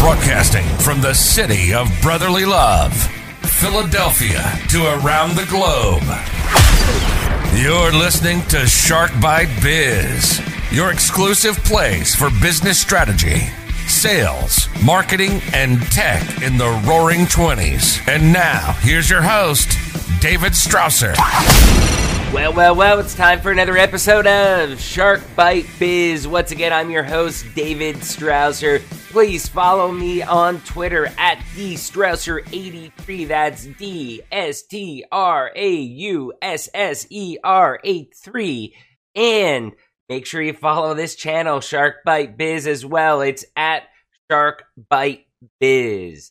Broadcasting from the city of brotherly love, Philadelphia to around the globe. You're listening to Shark Bite Biz, your exclusive place for business strategy, sales, marketing, and tech in the roaring 20s. And now, here's your host, David Strausser. Well, well, well, it's time for another episode of Shark Bite Biz. Once again, I'm your host, David Strausser. Please follow me on Twitter at DStrausser83. That's D S T R A U S S E R 83. And make sure you follow this channel, Shark Bite Biz, as well. It's at Shark Bite Biz.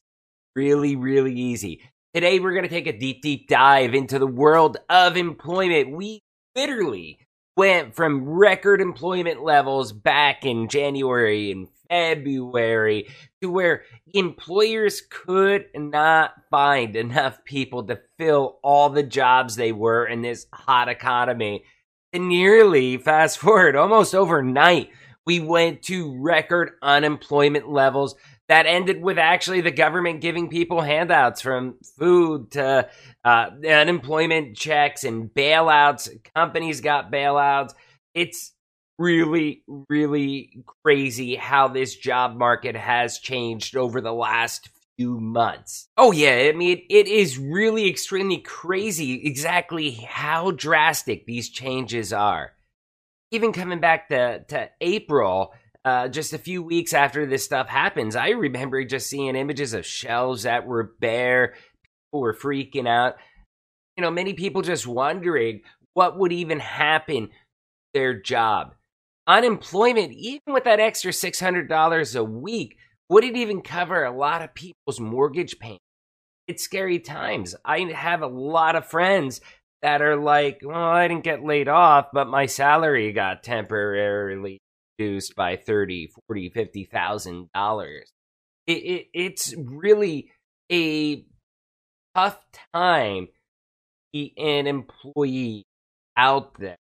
Really, really easy. Today, we're going to take a deep, deep dive into the world of employment. We literally went from record employment levels back in January and February to where employers could not find enough people to fill all the jobs they were in this hot economy. And nearly, fast forward, almost overnight, we went to record unemployment levels that ended with actually the government giving people handouts from food to uh, unemployment checks and bailouts. Companies got bailouts. It's really, really crazy how this job market has changed over the last few months. Oh, yeah. I mean, it is really extremely crazy exactly how drastic these changes are. Even coming back to, to April, uh, just a few weeks after this stuff happens, I remember just seeing images of shelves that were bare. People were freaking out. You know, many people just wondering what would even happen their job. Unemployment, even with that extra $600 a week, wouldn't even cover a lot of people's mortgage payments. It's scary times. I have a lot of friends that are like, well, I didn't get laid off, but my salary got temporarily reduced by 30 40 50 thousand dollars. It, it, it's really a tough time to be an employee out there.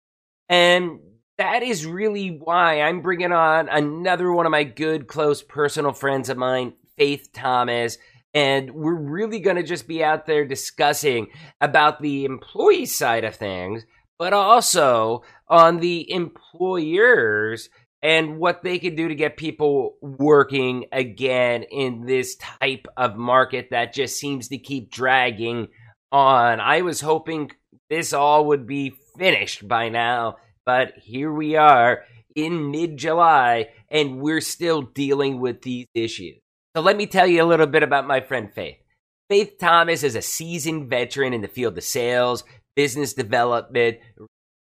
And that is really why i'm bringing on another one of my good close personal friends of mine faith thomas. And we're really going to just be out there discussing about the employee side of things but also on the employers and what they can do to get people working again in this type of market that just seems to keep dragging on. I was hoping this all would be finished by now, but here we are in mid July and we're still dealing with these issues. So let me tell you a little bit about my friend Faith. Faith Thomas is a seasoned veteran in the field of sales, business development,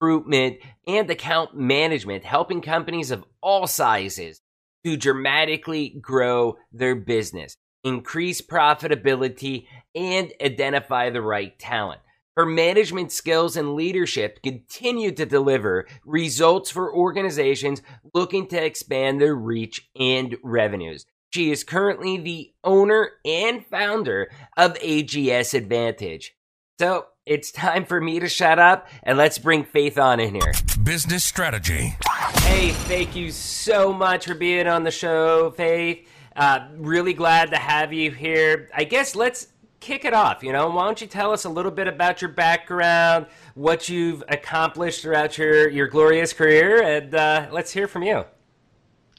recruitment, and account management, helping companies of all sizes to dramatically grow their business, increase profitability, and identify the right talent. Her management skills and leadership continue to deliver results for organizations looking to expand their reach and revenues. She is currently the owner and founder of AGS Advantage. So, it's time for me to shut up and let's bring Faith on in here. Business strategy. Hey, thank you so much for being on the show, Faith. Uh, really glad to have you here. I guess let's kick it off. You know, why don't you tell us a little bit about your background, what you've accomplished throughout your, your glorious career, and uh, let's hear from you.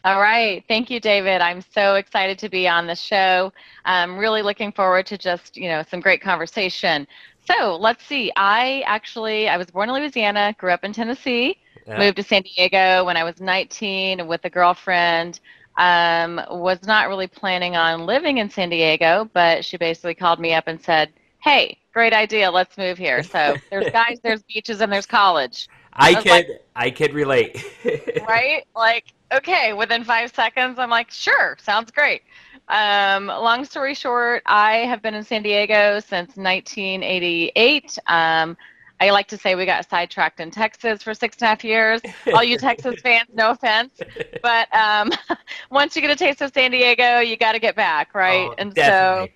All right. Thank you, David. I'm so excited to be on the show. I'm really looking forward to just, you know, some great conversation. So let's see. I actually I was born in Louisiana, grew up in Tennessee, yeah. moved to San Diego when I was 19 with a girlfriend. Um, was not really planning on living in San Diego, but she basically called me up and said, "Hey, great idea. Let's move here." So there's guys, there's beaches, and there's college. I, I could like, I could relate. right? Like, okay, within five seconds, I'm like, sure, sounds great. Um, long story short, I have been in San Diego since 1988. Um, I like to say we got sidetracked in Texas for six and a half years. All you Texas fans, no offense, but um, once you get a taste of San Diego, you got to get back, right? Oh, and definitely.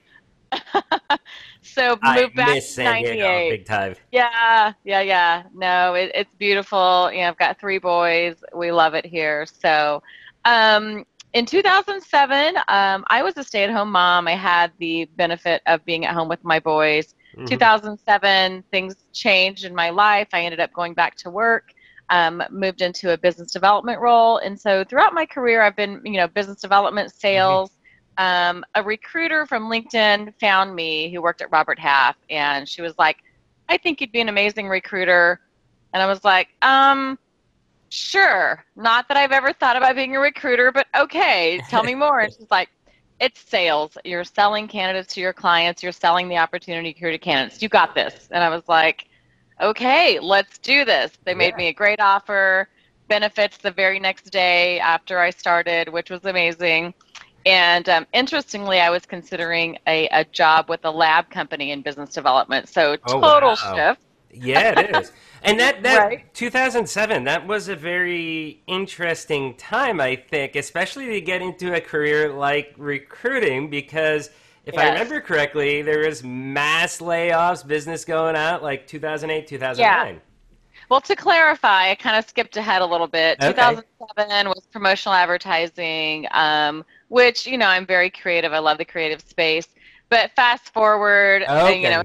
so, so moved back to '98. Big time. Yeah, yeah, yeah. No, it, it's beautiful. You know, I've got three boys. We love it here. So, um, in 2007, um, I was a stay at home mom. I had the benefit of being at home with my boys. Mm-hmm. 2007, things changed in my life. I ended up going back to work. Um, moved into a business development role, and so throughout my career, I've been, you know, business development, sales. Mm-hmm. Um, a recruiter from LinkedIn found me who worked at Robert Half, and she was like, "I think you'd be an amazing recruiter," and I was like, "Um, sure. Not that I've ever thought about being a recruiter, but okay, tell me more. and she's like, it's sales. You're selling candidates to your clients. You're selling the opportunity here to candidates. You got this. And I was like, okay, let's do this. They made yeah. me a great offer, benefits the very next day after I started, which was amazing. And um, interestingly, I was considering a, a job with a lab company in business development. So oh, total wow. shift. Yeah, it is. And that that right? 2007, that was a very interesting time, I think, especially to get into a career like recruiting because if yes. I remember correctly, there was mass layoffs, business going out like 2008, 2009. Yeah. Well, to clarify, I kind of skipped ahead a little bit. Okay. 2007 was promotional advertising, um, which you know I'm very creative. I love the creative space. But fast forward, okay. you know,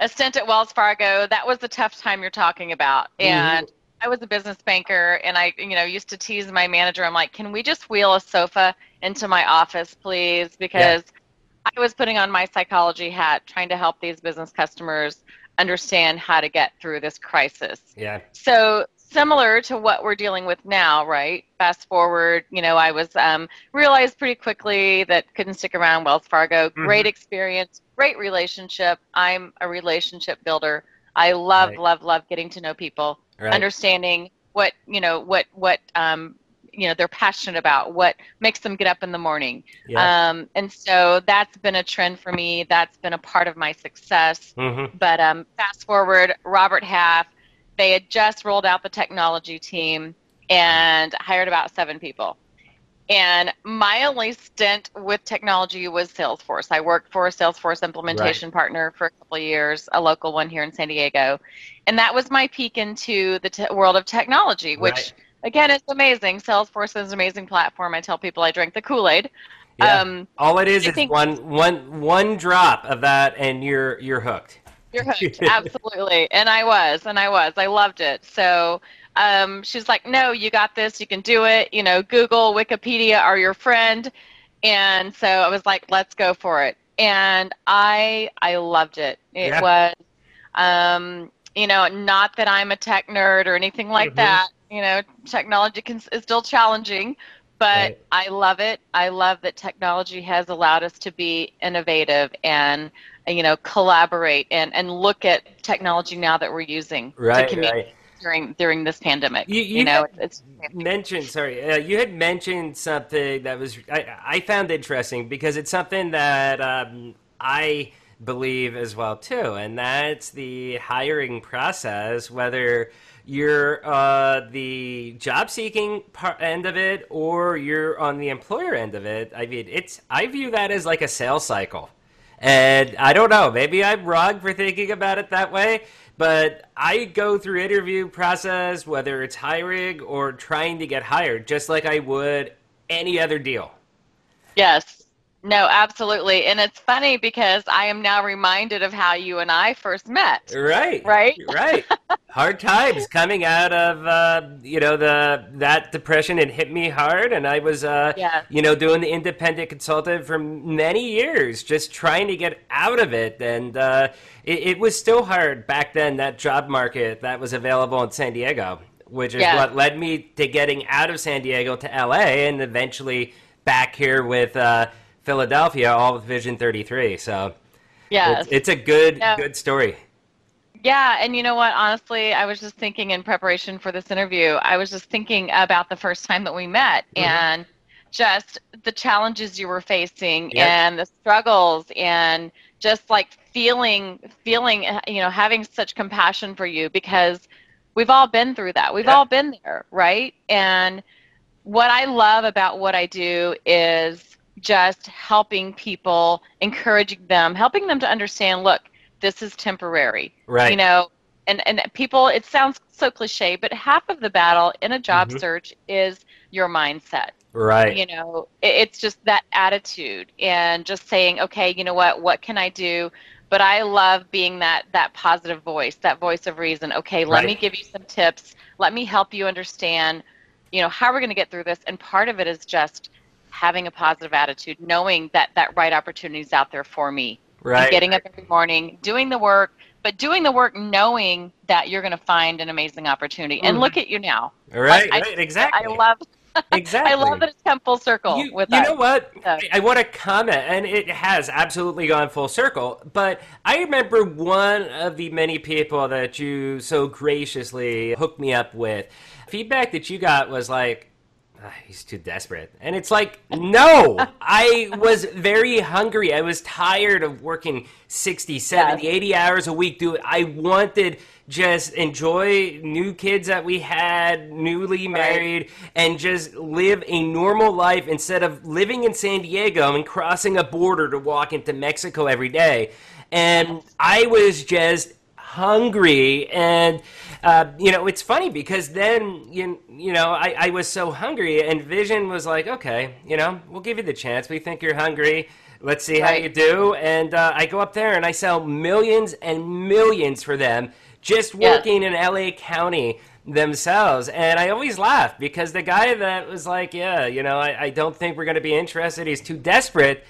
a stint at Wells Fargo. That was the tough time you're talking about. Mm-hmm. And mm-hmm. I was a business banker and I, you know, used to tease my manager. I'm like, can we just wheel a sofa into my office, please? Because yeah. I was putting on my psychology hat trying to help these business customers understand how to get through this crisis. Yeah. So similar to what we're dealing with now, right? Fast forward, you know, I was um, realized pretty quickly that couldn't stick around Wells Fargo. Mm-hmm. Great experience, great relationship. I'm a relationship builder. I love, right. love, love getting to know people, right. understanding what you know, what what um, you know they're passionate about, what makes them get up in the morning. Yeah. Um, and so that's been a trend for me. That's been a part of my success. Mm-hmm. But um, fast forward, Robert Half they had just rolled out the technology team and hired about seven people. And my only stint with technology was Salesforce. I worked for a Salesforce implementation right. partner for a couple of years, a local one here in San Diego. And that was my peek into the te- world of technology, which, right. again, is amazing. Salesforce is an amazing platform. I tell people I drink the Kool Aid. Yeah. Um, All it is is think- one, one, one drop of that, and you're, you're hooked. You're hooked, absolutely. And I was, and I was. I loved it. So um, she's like, "No, you got this. You can do it. You know, Google, Wikipedia are your friend." And so I was like, "Let's go for it." And I I loved it. It yeah. was, um, you know, not that I'm a tech nerd or anything like mm-hmm. that. You know, technology can, is still challenging, but right. I love it. I love that technology has allowed us to be innovative and you know collaborate and and look at technology now that we're using right, to communicate. Right. During during this pandemic, you, you, you know, it's mentioned. Sorry, uh, you had mentioned something that was I, I found interesting because it's something that um, I believe as well too, and that's the hiring process. Whether you're uh, the job seeking part end of it or you're on the employer end of it. I mean, it's I view that as like a sales cycle. And I don't know, maybe I'm wrong for thinking about it that way, but I go through interview process whether it's hiring or trying to get hired just like I would any other deal. Yes. No, absolutely. And it's funny because I am now reminded of how you and I first met. Right. Right. Right. hard times coming out of uh, you know the that depression it hit me hard and I was uh, yeah. you know doing the independent consultant for many years just trying to get out of it and uh, it, it, was still hard back then that job market that was available in San Diego which is what led me to getting out of San Diego to LA and eventually back here with uh, Philadelphia, all with Vision 33. So yeah, it's, it's, a good yeah. good story. Yeah, and you know what? Honestly, I was just thinking in preparation for this interview, I was just thinking about the first time that we met mm-hmm. and just the challenges you were facing yep. and the struggles and just like feeling feeling you know having such compassion for you because we've all been through that. We've yep. all been there, right? And what I love about what I do is just helping people, encouraging them, helping them to understand, look, this is temporary. Right. You know, and, and people, it sounds so cliche, but half of the battle in a job mm-hmm. search is your mindset. Right. You know, it, it's just that attitude and just saying, okay, you know what? What can I do? But I love being that that positive voice, that voice of reason. Okay, let Right. me give you some tips. Let me help you understand, you know, how we're going to get through this. And part of it is just having a positive attitude, knowing that that right opportunity is out there for me. And Right. getting up every morning, doing the work, but doing the work knowing that you're going to find an amazing opportunity. And Mhm. look at you now. Right. I- right. Exactly. I love exactly. I love that it's come full circle You, with you us. know what? So- I, I want to comment, and it has absolutely gone full circle. But I remember one of the many people that you so graciously hooked me up with. Feedback that you got was like, "Ah, Ah, he's too desperate. And it's like, no, I was very hungry. I was tired of working 60, 70, Yes. 80 hours a week. Do I wanted just enjoy new kids that we had, newly married, and just live a normal life instead of living in San Diego and crossing a border to walk into Mexico every day. And I was just hungry and uh, you know it's funny because then you, you know I, I was so hungry and vision was like okay you know we'll give you the chance. We think you're hungry. Let's see how you do. And uh, i go up there and i sell millions and millions for them just working in la county themselves. And i always laugh because the guy that was like yeah you know i, I don't think we're going to be interested he's too desperate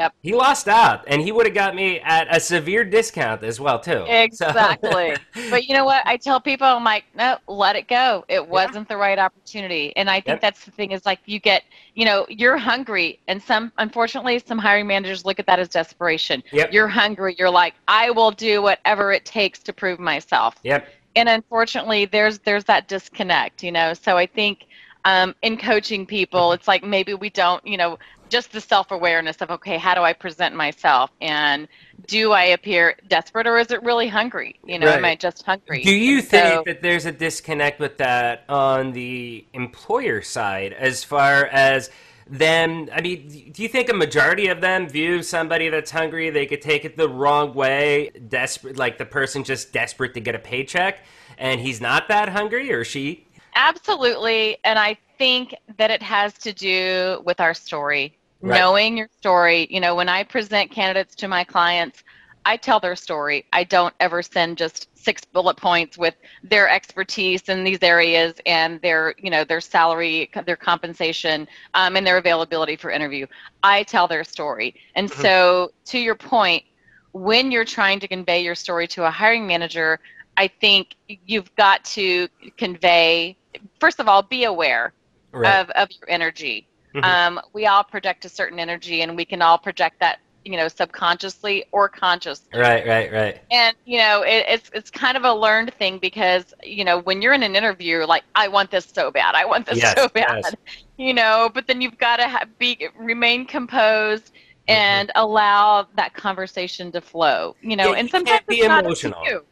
Yep. he lost out and he would have got me at a severe discount as well too So- Exactly. but you know what? I tell people, I'm like, no, let it go. It wasn't the right opportunity. And I think Yep. that's the thing is like you get, you know, you're hungry. And some, unfortunately, some hiring managers look at that as desperation. Yep. You're hungry. You're like, I will do whatever it takes to prove myself. yep and unfortunately there's there's that disconnect you know so i think um, in coaching people it's like maybe we don't you know just the self-awareness of okay how do i present myself and do i appear desperate or is it really hungry you know am i just hungry Do you And think so- that there's a disconnect with that on the employer side as far as them? I mean, do you think a majority of them view somebody that's hungry, they could take it the wrong way, desperate, like the person just desperate to get a paycheck, and he's not that hungry or she? Absolutely. And I think that it has to do with our story, Right. knowing your story. You know, when I present candidates to my clients, I tell their story. I don't ever send just six bullet points with their expertise in these areas and their, you know, their salary, their compensation, um, and their availability for interview. I tell their story. And Mhm. so, to your point, when you're trying to convey your story to a hiring manager, I think you've got to convey, first of all, be aware of, of your energy. Mhm. Um, we all project a certain energy, and we can all project that, you know, subconsciously or consciously. right, right, right. And you know, it, it's it's kind of a learned thing because you know when you're in an interview, like, I want this so bad, I want this Yes, so bad, yes. you know. But then you've got to be remain composed Mm-hmm. and allow that conversation to flow, you know. Yeah, and sometimes be it's not up to emotional. you.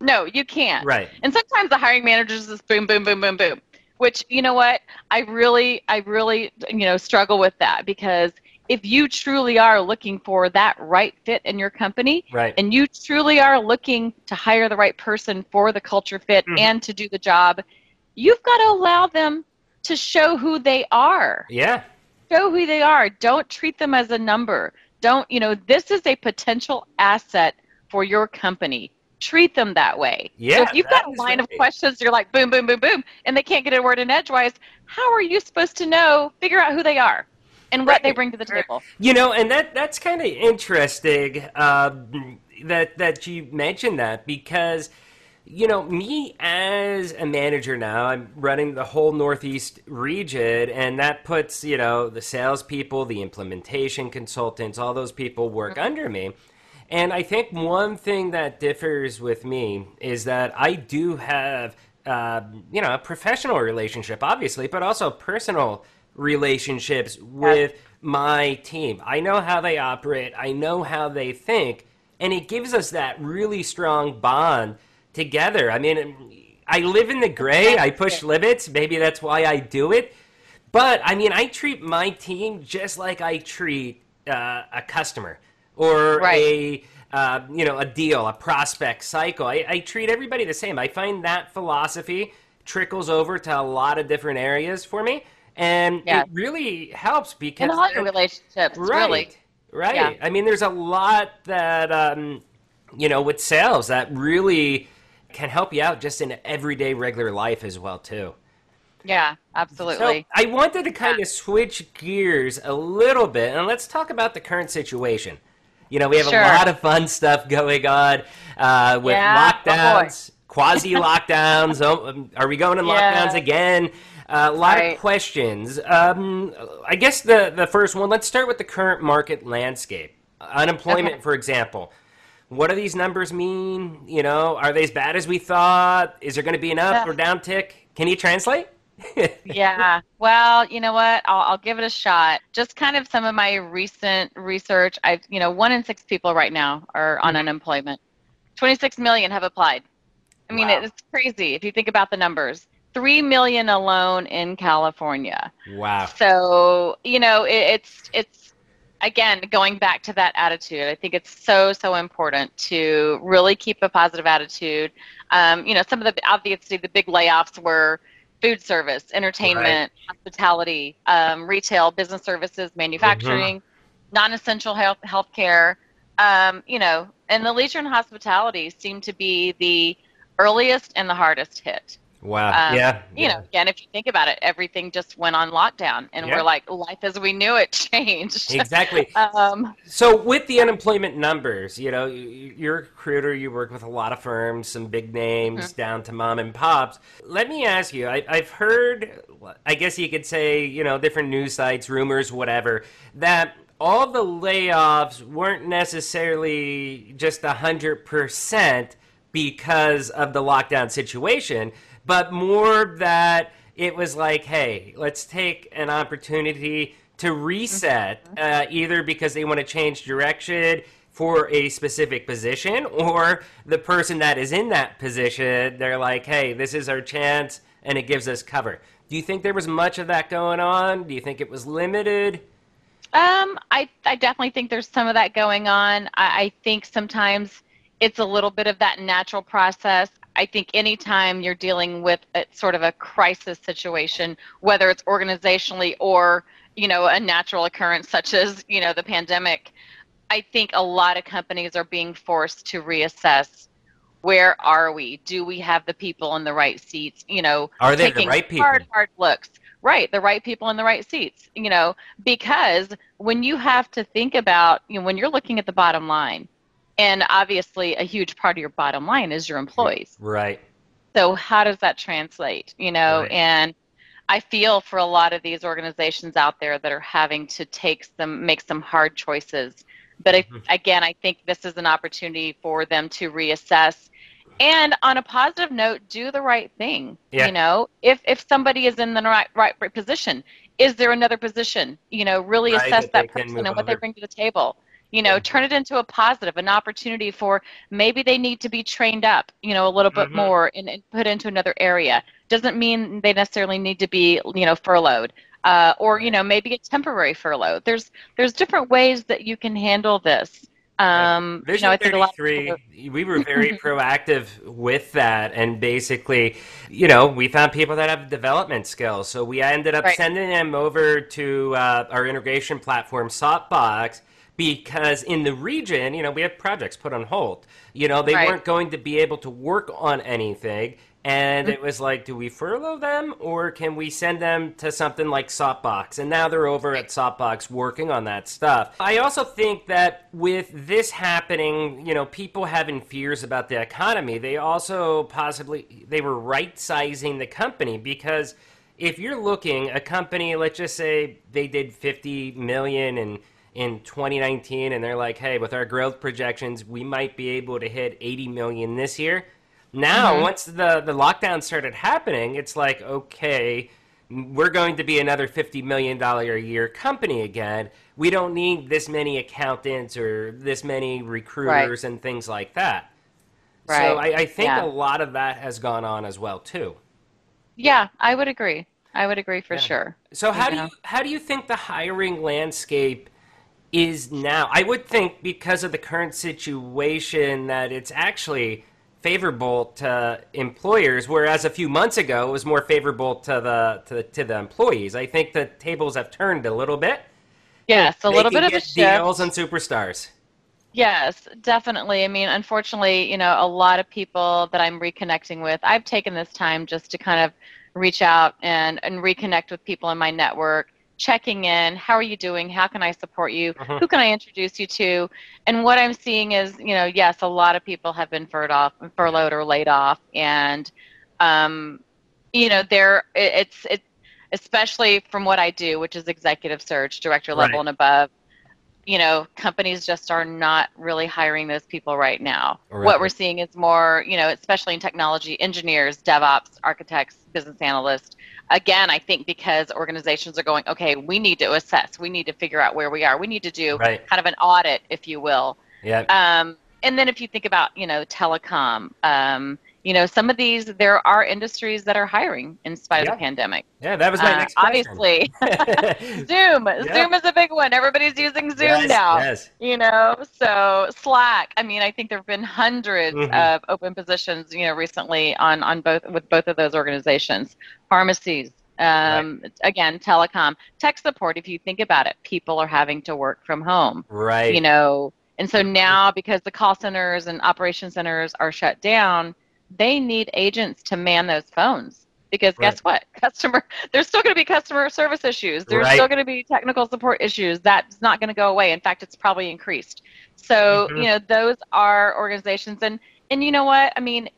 No, you can't. Right. And sometimes the hiring managers is boom, boom, boom, boom, boom. Which you know what? I really, I really, you know, struggle with that because if you truly are looking for that right fit in your company, Right. and you truly are looking to hire the right person for the culture fit Mhm. and to do the job, you've got to allow them to show who they are. Yeah. Show who they are. Don't treat them as a number. Don't, you know, this is a potential asset for your company. Treat them that way. so Yeah, if you've got a line of right. questions, you're like boom, boom, boom, boom, and they can't get a word in edgewise, how are you supposed to know, figure out who they are and what they bring to the table? You know, and that that's kind of interesting um, that that you mentioned that because you know me as a manager now, I'm running the whole Northeast region, and that puts you know the salespeople, the implementation consultants, all those people work under me. And I think one thing that differs with me is that I do have, uh, you know, a professional relationship, obviously, but also personal relationships with my team. I know how they operate, I know how they think, and it gives us that really strong bond together. I mean, I live in the gray, I push limits, maybe that's why I do it. But I mean, I treat my team just like I treat uh, a customer or Right. a uh, you know a deal, a prospect cycle. I, I treat everybody the same. I find that philosophy trickles over to a lot of different areas for me, And Yeah. it really helps because In all your relationships, right, really. right. Yeah. I mean, there's a lot that um, you know with sales that really can help you out just in everyday regular life as well too. Yeah, So absolutely. I wanted to kind of switch gears a little bit, and let's talk about the current situation. You know, we have Sure. a lot of fun stuff going on uh, with Yeah, oh lockdowns, quasi lockdowns. oh, um, are we going in Yeah. lockdowns again? Uh, a lot Right. of questions. Um, I guess the the first one. Let's start with the current market landscape. Unemployment, Okay. for example. What do these numbers mean? You know, are they as bad as we thought? Is there going to be an up Yeah. or down tick? Can you translate? Yeah. Well, you know what? I'll, I'll give it a shot. Just kind of some of my recent research. I've, you know, one in six people right now are on Mhm. unemployment. 26 million have applied. I mean, Wow. it's crazy if you think about the numbers. 3 million alone in California. Wow. So, you know, it, it's, it's, again, going back to that attitude, I think it's so, so important to really keep a positive attitude. Um, you know, some of the, obviously, the big layoffs were food service, entertainment, hospitality, um, retail, business services, manufacturing, non essential health healthcare. Um, you know, and the leisure and hospitality seem to be the earliest and the hardest hit. Wow. Um, yeah. You know, again, if you think about it, everything just went on lockdown, and Yeah. we're like, life as we knew it changed. Exactly. um, So with the unemployment numbers, you know, you- you're a recruiter, you work with a lot of firms, some big names Mm-hmm. down to mom and pops. Let me ask you, I, I've heard, I guess you could say, you know, different news sites, rumors, whatever, that all the layoffs weren't necessarily just 100% because of the lockdown situation, but more that it was like, hey, let's take an opportunity to reset, uh, either because they want to change direction for a specific position, or the person that is in that position, they're like, hey, this is our chance, and it gives us cover. Do you think there was much of that going on? Do you think it was limited? Um, I, I definitely think there's some of that going on. I, I think sometimes it's a little bit of that natural process. I think anytime you're dealing with a, sort of a crisis situation, whether it's organizationally or you know a natural occurrence such as you know the pandemic, I think a lot of companies are being forced to reassess. Where are we? Do we have the people in the right seats? You know, Are they the taking right people? hard, hard looks. Right, the right people in the right seats. You know, because when you have to think about, you know, when you're looking at the bottom line, and obviously a huge part of your bottom line is your employees. Right. So how does that translate? You know, Right. and I feel for a lot of these organizations out there that are having to take some, make some hard choices. But if, Mhm. again, I think this is an opportunity for them to reassess. And on a positive note, do the right thing. Yeah. You know, if if somebody is in the right, right right position, is there another position? You know, really Right, assess that that person and what they bring to the table. You know, turn it into a positive, an opportunity for maybe they need to be trained up, you know, a little bit Mhm. more and, and put into another area. Doesn't mean they necessarily need to be, you know, furloughed. Uh, or you know maybe a temporary furlough. There's there's different ways that you can handle this. Um, you Vision know, I think a lot of 33, people- we were very proactive with that. And basically, you know, we found people that have development skills. So we ended up Right. sending them over to uh, our integration platform, Saltbox, because in the region, you know, we have projects put on hold. You know, they Right. weren't going to be able to work on anything. And Mm-hmm. it was like, do we furlough them or can we send them to something like Saltbox? And now they're over at Saltbox working on that stuff. I also think that with this happening, you know, people having fears about the economy, they also possibly they were right sizing the company because if you're looking a company, let's just say they did 50 million in in 2019 and they're like, "Hey, with our growth projections, we might be able to hit 80 million this year." Now, Mhm. once the the lockdown started happening, it's like, okay, we're going to be another fifty million dollar a year company again. We don't need this many accountants or this many recruiters and things like that. So I, I think Yeah. a lot of that has gone on as well too. Yeah, I would agree. I would agree for Yeah. sure. So how do you how do you think the hiring landscape is now? I would think because of the current situation that it's actually favorable to employers, whereas a few months ago it was more favorable to the to the, to the employees. I think the tables have turned a little bit. Yes, a They little bit of a shift. deals and superstars. Yes, definitely. I mean, unfortunately, you know, a lot of people that I'm reconnecting with, I've taken this time just to kind of reach out and, and reconnect with people in my network, checking in. How are you doing? How can I support you? Mhm. Who can I introduce you to? And what I'm seeing is, you know, yes, a lot of people have been furloughed off, furloughed or laid off, and, um, you know, there it, it's it, especially from what I do, which is executive search, director level Right. and above you know, companies just are not really hiring those people right now. Right. What we're seeing is more, you know, especially in technology, engineers, DevOps, architects, business analysts. Again, I think because organizations are going, okay, we need to assess, we need to figure out where we are, we need to do Right. kind of an audit, if you will. Yeah. Um, and then if you think about, you know, telecom, um, you know, some of these, there are industries that are hiring in spite Yeah. of the pandemic. yeah, that was my Uh, next question. obviously, Zoom. Zoom is a big one. Everybody's using Zoom yes, now. Yes. You know, so Slack. I mean, I think there have been 100s Mhm. of open positions. You know, recently on on both with both of those organizations. Pharmacies. Um, Again, telecom, tech support. If you think about it, people are having to work from home. Right. You know, and so now because the call centers and operation centers are shut down, they need agents to man those phones. Because guess what? Customer, there's still going to be customer service issues. There's Right. still going to be technical support issues. That's not going to go away. In fact, it's probably increased. So, Mhm. you know, those are organizations. And, and you know what? I mean,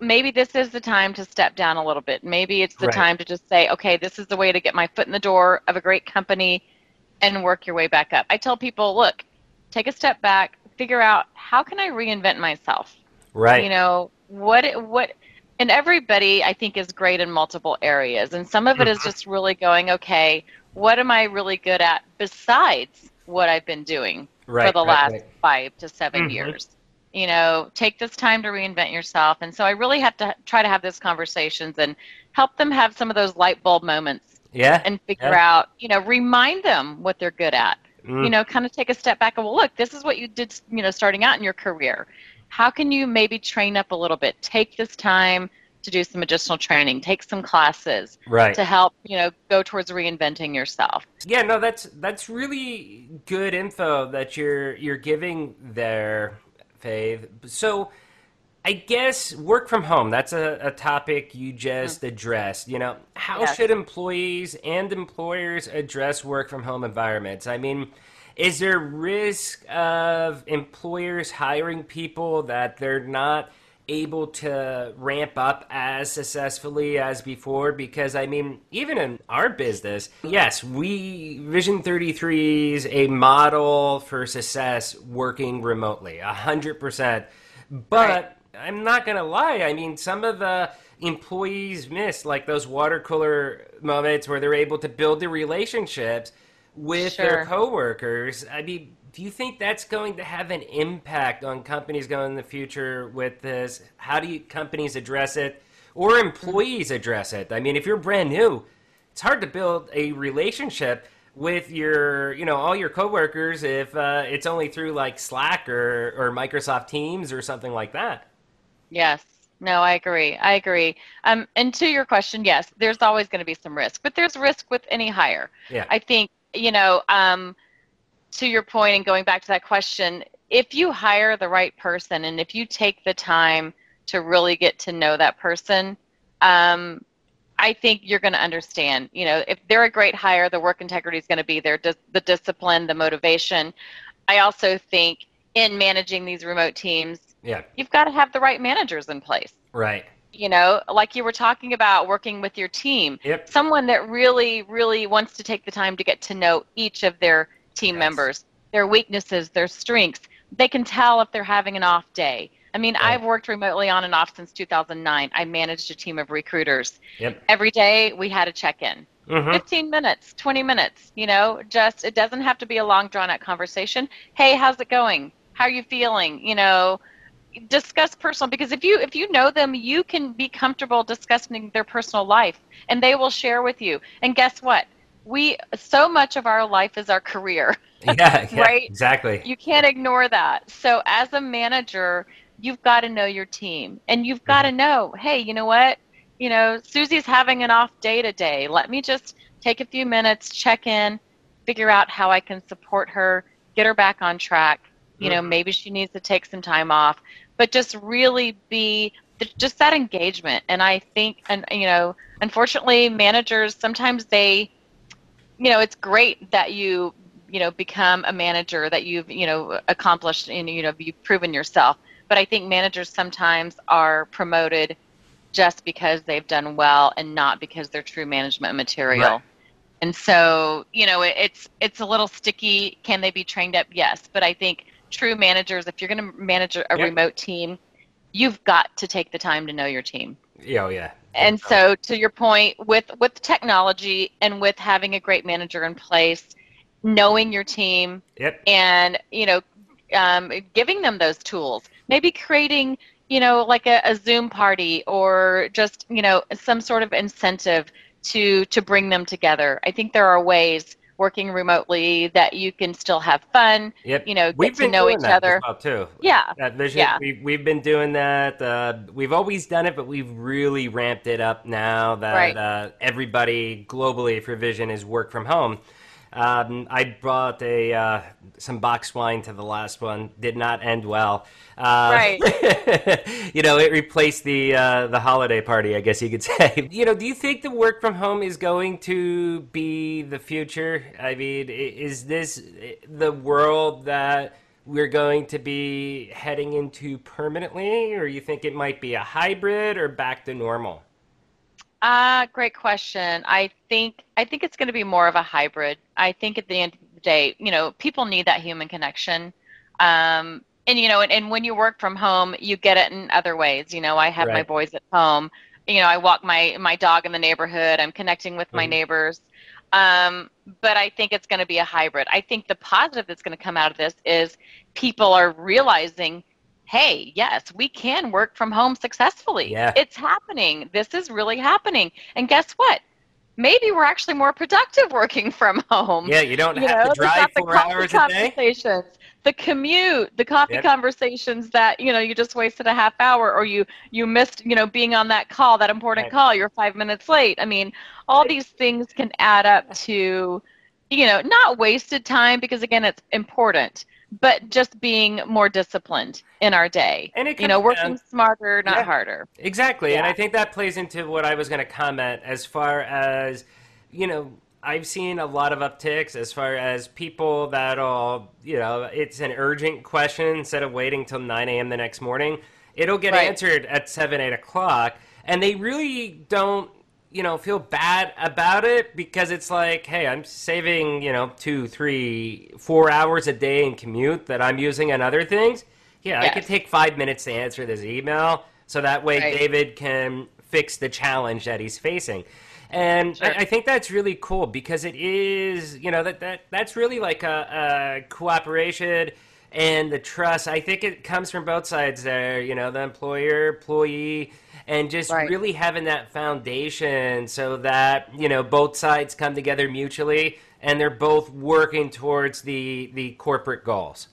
maybe this is the time to step down a little bit. Maybe it's the Right. time to just say, okay, this is the way to get my foot in the door of a great company and work your way back up. I tell people, look, take a step back, figure out how can I reinvent myself? right. You know, what what and everybody I think is great in multiple areas. And some of it is Mhm. just really going, okay, what am I really good at besides what I've been doing right. for the right, last right. five to 7 Mhm. years. You know, take this time to reinvent yourself. And so I really have to try to have those conversations and help them have some of those light bulb moments Yeah. and figure Yeah. out, you know, remind them what they're good at. Mm. You know, kind of take a step back and well, look, this is what you did, you know, starting out in your career. How can you maybe train up a little bit? Take this time to do some additional training, take some classes right. to help, you know, go towards reinventing yourself. Yeah, no, that's that's really good info that you're you're giving there, Faith. So, I guess work from home. That's a, a topic you just mm-hmm. addressed. You know, how Yes. should employees and employers address work from home environments? I mean, is there risk of employers hiring people that they're not able to ramp up as successfully as before because i mean even in our business yes we vision 33 is a model for success working remotely 100% but Right. i'm not gonna lie i mean some of the employees miss like those water cooler moments where they're able to build the relationships with their Sure. coworkers. I mean, do you think that's going to have an impact on companies going in the future with this? How do you, companies address it or employees address it? I mean, if you're brand new, it's hard to build a relationship with your, you know, all your coworkers if uh, it's only through like Slack or, or Microsoft Teams or something like that. Yes. No, I agree. I agree. Um, and to your question, yes, there's always going to be some risk, but there's risk with any hire. Yeah. I think, you know, um, to your point and going back to that question, if you hire the right person and if you take the time to really get to know that person, um, I think you're going to understand. You know, if they're a great hire, the work integrity is going to be there, the discipline, the motivation. I also think in managing these remote teams, yeah. you've got to have the right managers in place. Right. You know, like you were talking about working with your team, Yep. someone that really, really wants to take the time to get to know each of their team Yes. members, their weaknesses, their strengths. They can tell if they're having an off day. I mean, Right. I've worked remotely on and off since 2009. I managed a team of recruiters. Yep. Every day we had a check in. hmm 15 minutes, 20 minutes, you know, just it doesn't have to be a long drawn out conversation. Hey, how's it going? How are you feeling? You know, discuss personal because if you if you know them, you can be comfortable discussing their personal life and they will share with you. And guess what? We so much of our life is our career. Yeah, yeah. Right? Exactly. You can't ignore that. So as a manager, you've got to know your team and you've got to mm-hmm. know, hey, you know what? You know, Susie's having an off day today. Let me just take a few minutes, check in, figure out how I can support her, get her back on track. You know, mm-hmm. maybe she needs to take some time off, but just really be just that engagement. And I think, and you know, unfortunately, managers sometimes they, you know, it's great that you, you know, become a manager that you've, you know, accomplished and you know you've proven yourself. But I think managers sometimes are promoted just because they've done well and not because they're true management material. Right. And so, you know, it's it's a little sticky. Can they be trained up? Yes, but I think true managers, if you're going to manage a remote team, you've got to take the time to know your team. Yeah, oh yeah. And so, to your point, with with technology and with having a great manager in place, knowing your team, yep. and you know, um, giving them those tools, maybe creating you know like a, a Zoom party or just you know some sort of incentive to to bring them together. I think there are ways working remotely that you can still have fun. Yep. You know, get we've to know each other. well too. Yeah. That vision. Yeah. We, we've been doing that. Uh, we've always done it, but we've really ramped it up now that right. uh, everybody globally for Vision is work from home. Um, I brought a uh, some box wine to the last one. Did not end well. Uh, right. you know, it replaced the uh, the holiday party. I guess you could say. You know, do you think the work from home is going to be the future? I mean, is this the world that we're going to be heading into permanently, or you think it might be a hybrid or back to normal? Uh, great question. I think I think it's going to be more of a hybrid. I think at the end of the day, you know, people need that human connection. Um, and you know, and, and when you work from home, you get it in other ways. You know, I have right. my boys at home. You know, I walk my my dog in the neighborhood. I'm connecting with mm-hmm. my neighbors. Um, but I think it's going to be a hybrid. I think the positive that's going to come out of this is people are realizing hey, yes, we can work from home successfully. Yeah. It's happening. This is really happening. And guess what? Maybe we're actually more productive working from home. Yeah, you don't you have know, to drive four hours a day. The commute, the coffee yep. conversations that you know you just wasted a half hour, or you you missed you know being on that call, that important right. call. You're five minutes late. I mean, all these things can add up to, you know, not wasted time because again, it's important but just being more disciplined in our day. And it you know, working down, smarter, not yeah, harder. Exactly. Yeah. And I think that plays into what I was going to comment as far as, you know, I've seen a lot of upticks as far as people that'll, you know, it's an urgent question instead of waiting till 9 a.m. the next morning. It'll get right. answered at 7, 8 o'clock. And they really don't you know, feel bad about it because it's like, hey, I'm saving, you know, two, three, four hours a day in commute that I'm using on other things. Yeah, yes. I could take five minutes to answer this email so that way right. David can fix the challenge that he's facing. And sure. I, I, think that's really cool because it is, you know, that, that that's really like a, a cooperation and the trust. I think it comes from both sides there, you know, the employer, employee and just right. really having that foundation so that you know both sides come together mutually and they're both working towards the the corporate goals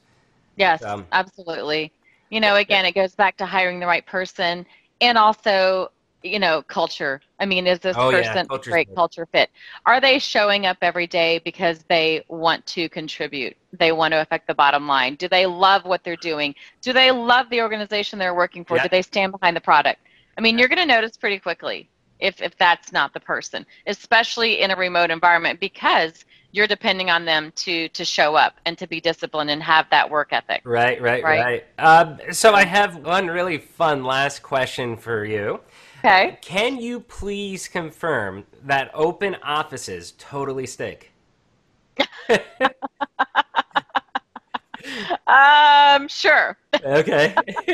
yes um, absolutely you know again it goes back to hiring the right person and also you know culture i mean is this oh, person yeah. great good. culture fit are they showing up every day because they want to contribute they want to affect the bottom line do they love what they're doing do they love the organization they're working for yeah. do they stand behind the product I mean, you're going to notice pretty quickly if, if that's not the person, especially in a remote environment because you're depending on them to to show up and to be disciplined and have that work ethic. Right, right, right. right. Um, so I have one really fun last question for you. Okay. Can you please confirm that open offices totally stink? Um, sure. Okay.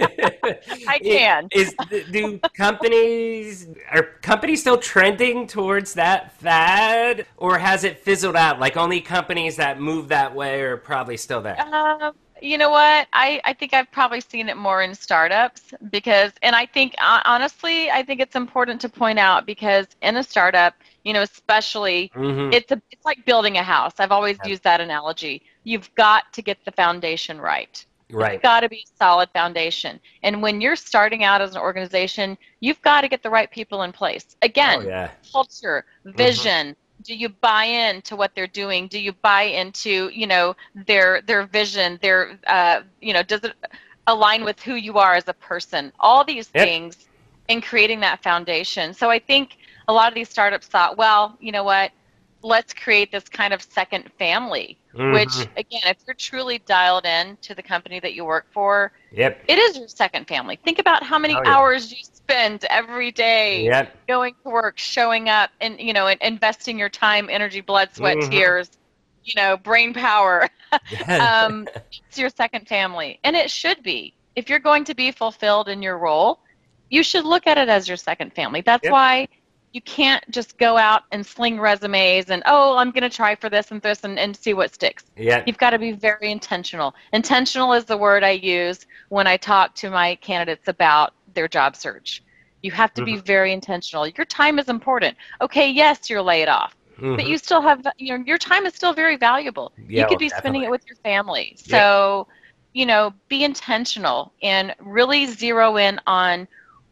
I can. Is, do companies are companies still trending towards that fad, or has it fizzled out? Like only companies that move that way are probably still there. Um, you know what? I, I think I've probably seen it more in startups because, and I think honestly, I think it's important to point out because in a startup, you know, especially mm-hmm. it's a, it's like building a house. I've always used that analogy you've got to get the foundation right. Right. It's got to be a solid foundation. And when you're starting out as an organization, you've got to get the right people in place. Again, oh, yeah. culture, Mm-hmm. Do you buy into what they're doing? Do you buy into you know their their vision? Their uh, you know does it align with who you are as a person? All these Yep. things in creating that foundation. So I think a lot of these startups thought, well, you know what? Let's create this kind of second family. Which Mhm. again, if you're truly dialed in to the company that you work for, Yep. it is your second family. Think about how many Oh, yeah. hours you spend every day Yep. going to work, showing up, and you know, and investing your time, energy, blood, sweat, Mhm. tears, you know, brain power. um, it's your second family, and it should be. If you're going to be fulfilled in your role, you should look at it as your second family. That's Yep. why you can't just go out and sling resumes and oh, I'm going to try for this and this and, and see what sticks. yep. You've got to be very intentional. Intentional is the word I use when I talk to my candidates about their job search. You have to be very intentional. Your time is important. Okay, yes, you're laid off, but Mhm. you still have you know your time is still very valuable. Yeah, you could oh, be spending definitely. it with your family. So, you know, be intentional and really zero in on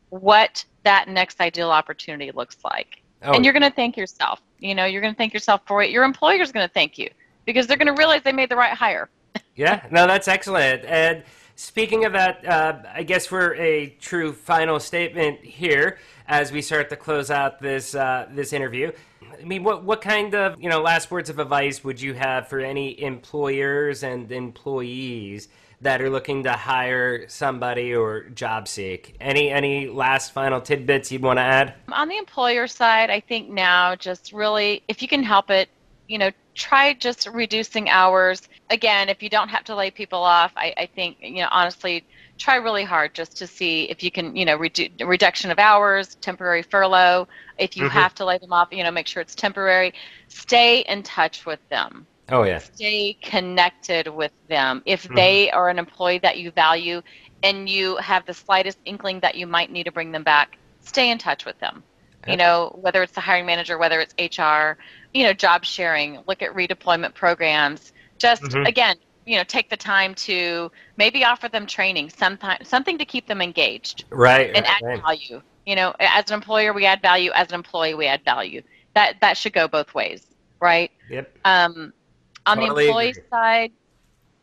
what that next ideal opportunity looks like Oh, and you're going to thank yourself. You know, you're going to thank yourself for it. Your employer's going to thank you because they're going to realize they made the right hire. Yeah, no, that's excellent. And speaking of that, uh, I guess for a true final statement here, as we start to close out this uh, this interview, I mean, what what kind of you know last words of advice would you have for any employers and employees that are looking to hire somebody or job seek? Any any last final tidbits you'd want to add? On the employer side, I think now just really, if you can help it, you know, try just reducing hours. Again, if you don't have to lay people off, I, I think, you know, honestly, try really hard just to see if you can, you know, redu- reduction of hours, temporary furlough. If you Mhm. have to lay them off, you know, make sure it's temporary. Stay in touch with them. Oh yeah, stay connected with them. If Mhm. they are an employee that you value and you have the slightest inkling that you might need to bring them back, stay in touch with them. You know, whether it's the hiring manager, whether it's HR, you know, job sharing, look at redeployment programs. Just Mhm. again, you know, take the time to maybe offer them training, sometime, something to keep them engaged right. and right, add right. value. You know, as an employer, we add value. As an employee, we add value. That that should go both ways, right? Yep. Um, on Totally the employee agree. side,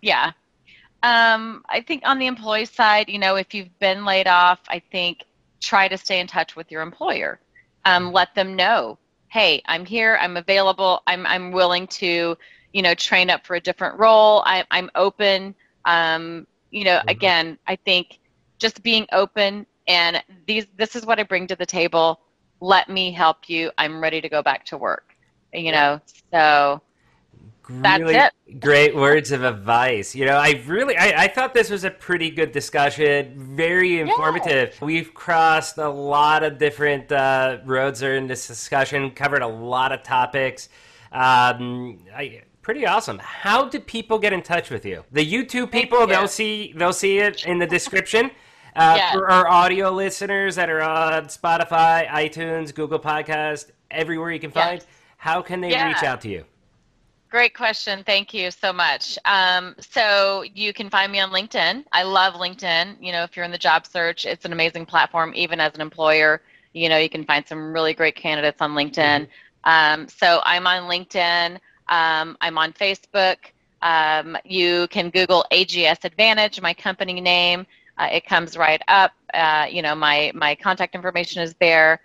yeah. Um, I think on the employee side, you know, if you've been laid off, I think try to stay in touch with your employer. Um, let them know, hey, I'm here, I'm available, I'm I'm willing to, you know, train up for a different role. I, I'm open. Um, you know, Mhm. again, I think just being open and these this is what I bring to the table. Let me help you. I'm ready to go back to work. You know, so really great words of advice. You know, I really, I, I thought this was a pretty good discussion, very informative. We've crossed a lot of different uh, roads in this discussion, covered a lot of topics. Um, I, pretty awesome. How do people get in touch with you? The YouTube people, they'll see, they'll see it in the description. Uh, Yes. For our audio listeners that are on Spotify, iTunes, Google Podcast, everywhere you can Yes. find, how can they Yeah. reach out to you? Great question. Thank you so much. Um, so you can find me on LinkedIn. I love LinkedIn. You know, if you're in the job search, it's an amazing platform. Even as an employer, you know, you can find some really great candidates on LinkedIn. Um, so I'm on LinkedIn. Um, I'm on Facebook. Um, you can Google AGS Advantage, my company name. Uh, it comes right up. Uh, you know, my my contact information is there.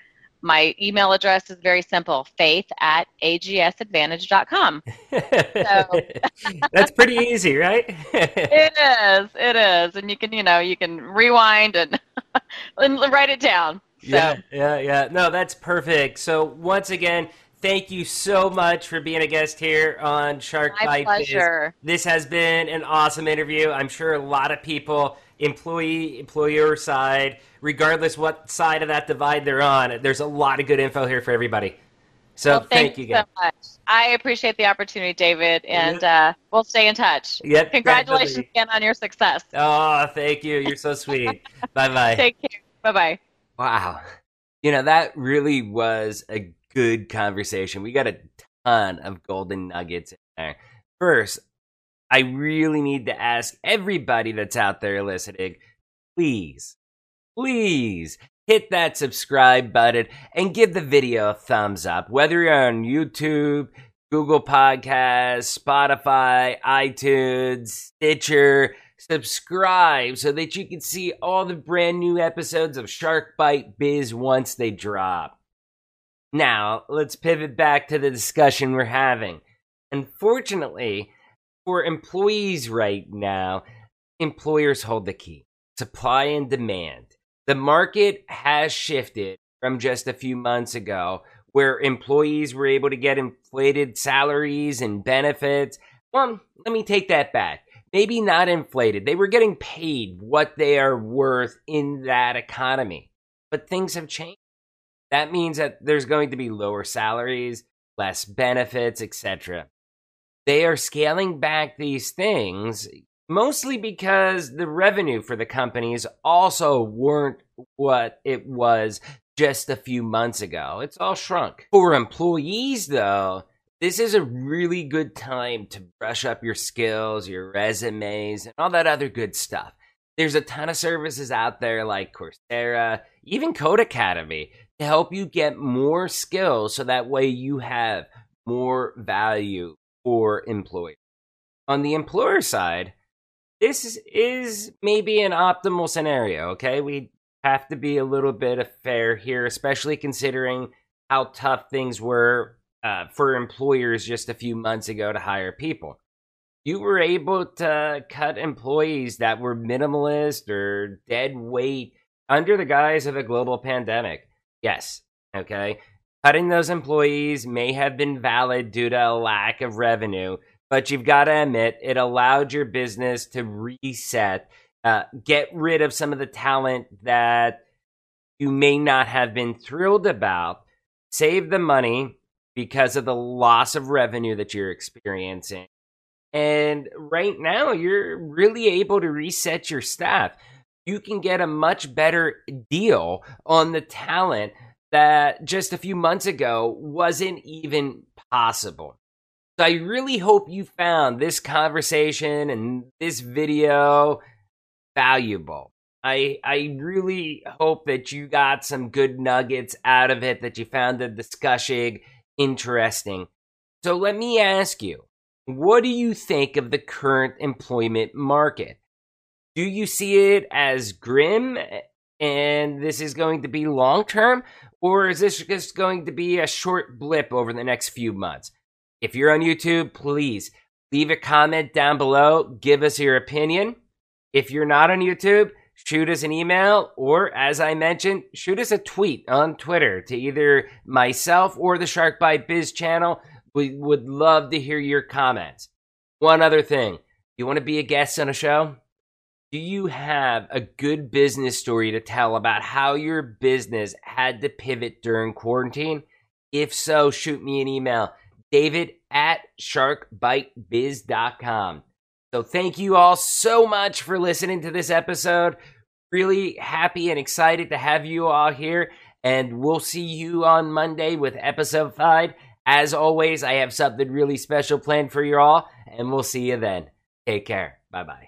My email address is very simple: faith at agsadvantage.com. That's pretty easy, right? It is. It is, and you can, you know, you can rewind and and write it down. So, Yeah, yeah, yeah. No, that's perfect. So once again, thank you so much for being a guest here on Shark my Bite Biz. pleasure. This has been an awesome interview. I'm sure a lot of people, employee, employer side, regardless what side of that divide they're on, there's a lot of good info here for everybody. So Well, thank thank you so again. much. I appreciate the opportunity, David, and uh, we'll stay in touch. Yep, Congratulations definitely. again on your success. Oh, thank you. You're so sweet. bye bye. Take care. Bye bye. Wow. You know, that really was a good conversation. We got a ton of golden nuggets in there. First, I really need to ask everybody that's out there listening, please, please hit that subscribe button and give the video a thumbs up. Whether you're on YouTube, Google Podcasts, Spotify, iTunes, Stitcher, subscribe so that you can see all the brand new episodes of Shark Bite Biz once they drop. Now, let's pivot back to the discussion we're having. Unfortunately, for employees right now, employers hold the key supply and demand. The market has shifted from just a few months ago where employees were able to get inflated salaries and benefits. Well, let me take that back. Maybe not inflated. They were getting paid what they are worth in that economy. But things have changed. That means that there's going to be lower salaries, less benefits, etc they are scaling back these things mostly because the revenue for the companies also weren't what it was just a few months ago. It's all shrunk. For employees, though, this is a really good time to brush up your skills, your resumes, and all that other good stuff. There's a ton of services out there like Coursera, even Codecademy, to help you get more skills so that way you have more value for employers. On the employer side, this is maybe an optimal scenario, okay? We have to be a little bit fair here, especially considering how tough things were uh, for employers just a few months ago to hire people. You were able to cut employees that were minimalist or dead weight under the guise of a global pandemic. Yes, okay? Cutting those employees may have been valid due to a lack of revenue, but you've got to admit it allowed your business to reset, uh, get rid of some of the talent that you may not have been thrilled about, save the money because of the loss of revenue that you're experiencing. And right now, you're really able to reset your staff. You can get a much better deal on the talent that just a few months ago wasn't even possible. So I really hope you found this conversation and this video valuable. I I really hope that you got some good nuggets out of it that you found the discussion interesting. So let me ask you, what do you think of the current employment market? Do you see it as grim eh, and this is going to be long term, or is this just going to be a short blip over the next few months? If you're on YouTube, please leave a comment down below. Give us your opinion. If you're not on YouTube, shoot us an email, or as I mentioned, shoot us a tweet on Twitter to either myself or the Shark Bite Biz channel. We would love to hear your comments. One other thing you want to be a guest on a show? Do you have a good business story to tell about how your business had to pivot during quarantine? If so, shoot me an email, david at sharkbitebiz.com. So thank you all so much for listening to this episode. Really happy and excited to have you all here. And we'll see you on Monday with episode five. As always, I have something really special planned for you all, and we'll see you then. Take care. Bye bye.